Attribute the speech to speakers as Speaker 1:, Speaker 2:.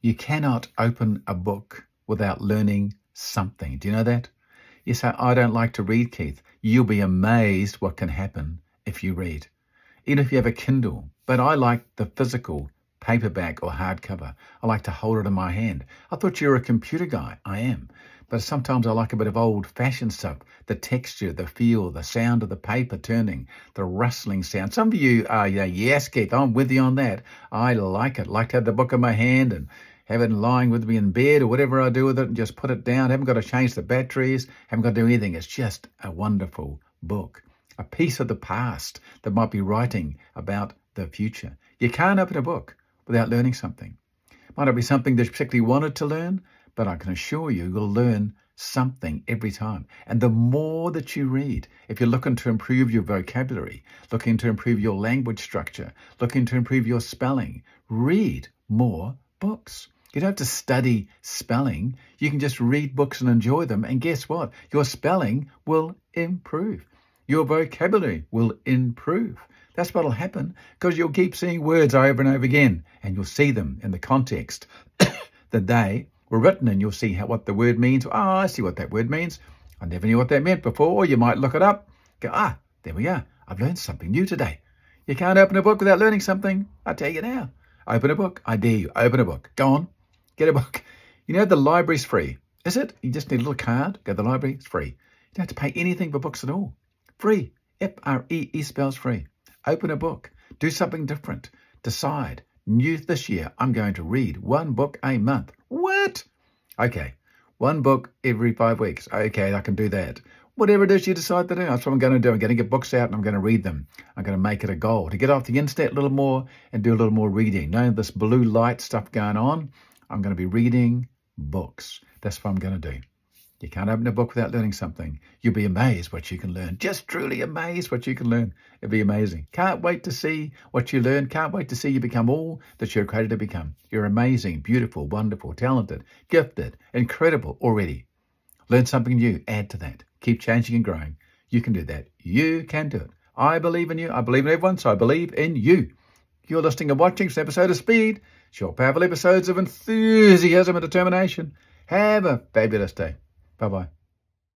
Speaker 1: You cannot open a book without learning something. Do you know that? You say, I don't like to read, Keith. You'll be amazed what can happen if you read. Even if you have a Kindle. But I like the physical paperback or hardcover. I like to hold it in my hand. I thought you were a computer guy. I am. But sometimes I like a bit of old fashioned stuff. The texture, the feel, the sound of the paper turning, the rustling sound. Some of you are, yeah, yes, Keith, I'm with you on that. I like it. Like to have the book in my hand and have it lying with me in bed or whatever I do with it and just put it down. Haven't got to change the batteries. Haven't got to do anything. It's just a wonderful book. A piece of the past that might be writing about the future. You can't open a book without learning something. Might not be something that you particularly wanted to learn, but I can assure you, you'll learn something every time. And the more that you read, if you're looking to improve your vocabulary, looking to improve your language structure, looking to improve your spelling, read more books. You don't have to study spelling. You can just read books and enjoy them. And guess what? Your spelling will improve. Your vocabulary will improve. That's what'll happen because you'll keep seeing words over and over again and you'll see them in the context that they were written and you'll see how, what the word means. Oh, I see what that word means. I never knew what that meant before. You might look it up. Go, ah, there we are. I've learned something new today. You can't open a book without learning something. I tell you now. Open a book. I dare you. Open a book. Go on. Get a book. You know, the library's free. Is it? You just need a little card. Go to the library. It's free. You don't have to pay anything for books at all. Free. F-R-E-E spells free. Open a book. Do something different. Decide. New this year, I'm going to read one book a month. What? Okay, one book every five weeks. Okay, I can do that. Whatever it is you decide to do, that's what I'm going to do. I'm going to get books out and I'm going to read them. I'm going to make it a goal to get off the internet a little more and do a little more reading. Knowing this blue light stuff going on, I'm going to be reading books. That's what I'm going to do. You can't open a book without learning something. You'll be amazed what you can learn. Just truly amazed what you can learn. It'll be amazing. Can't wait to see what you learn. Can't wait to see you become all that you're created to become. You're amazing, beautiful, wonderful, talented, gifted, incredible already. Learn something new. Add to that. Keep changing and growing. You can do that. You can do it. I believe in you. I believe in everyone, so I believe in you. You're listening and watching this episode of Speed, short, powerful episodes of enthusiasm and determination. Have a fabulous day. Bye bye.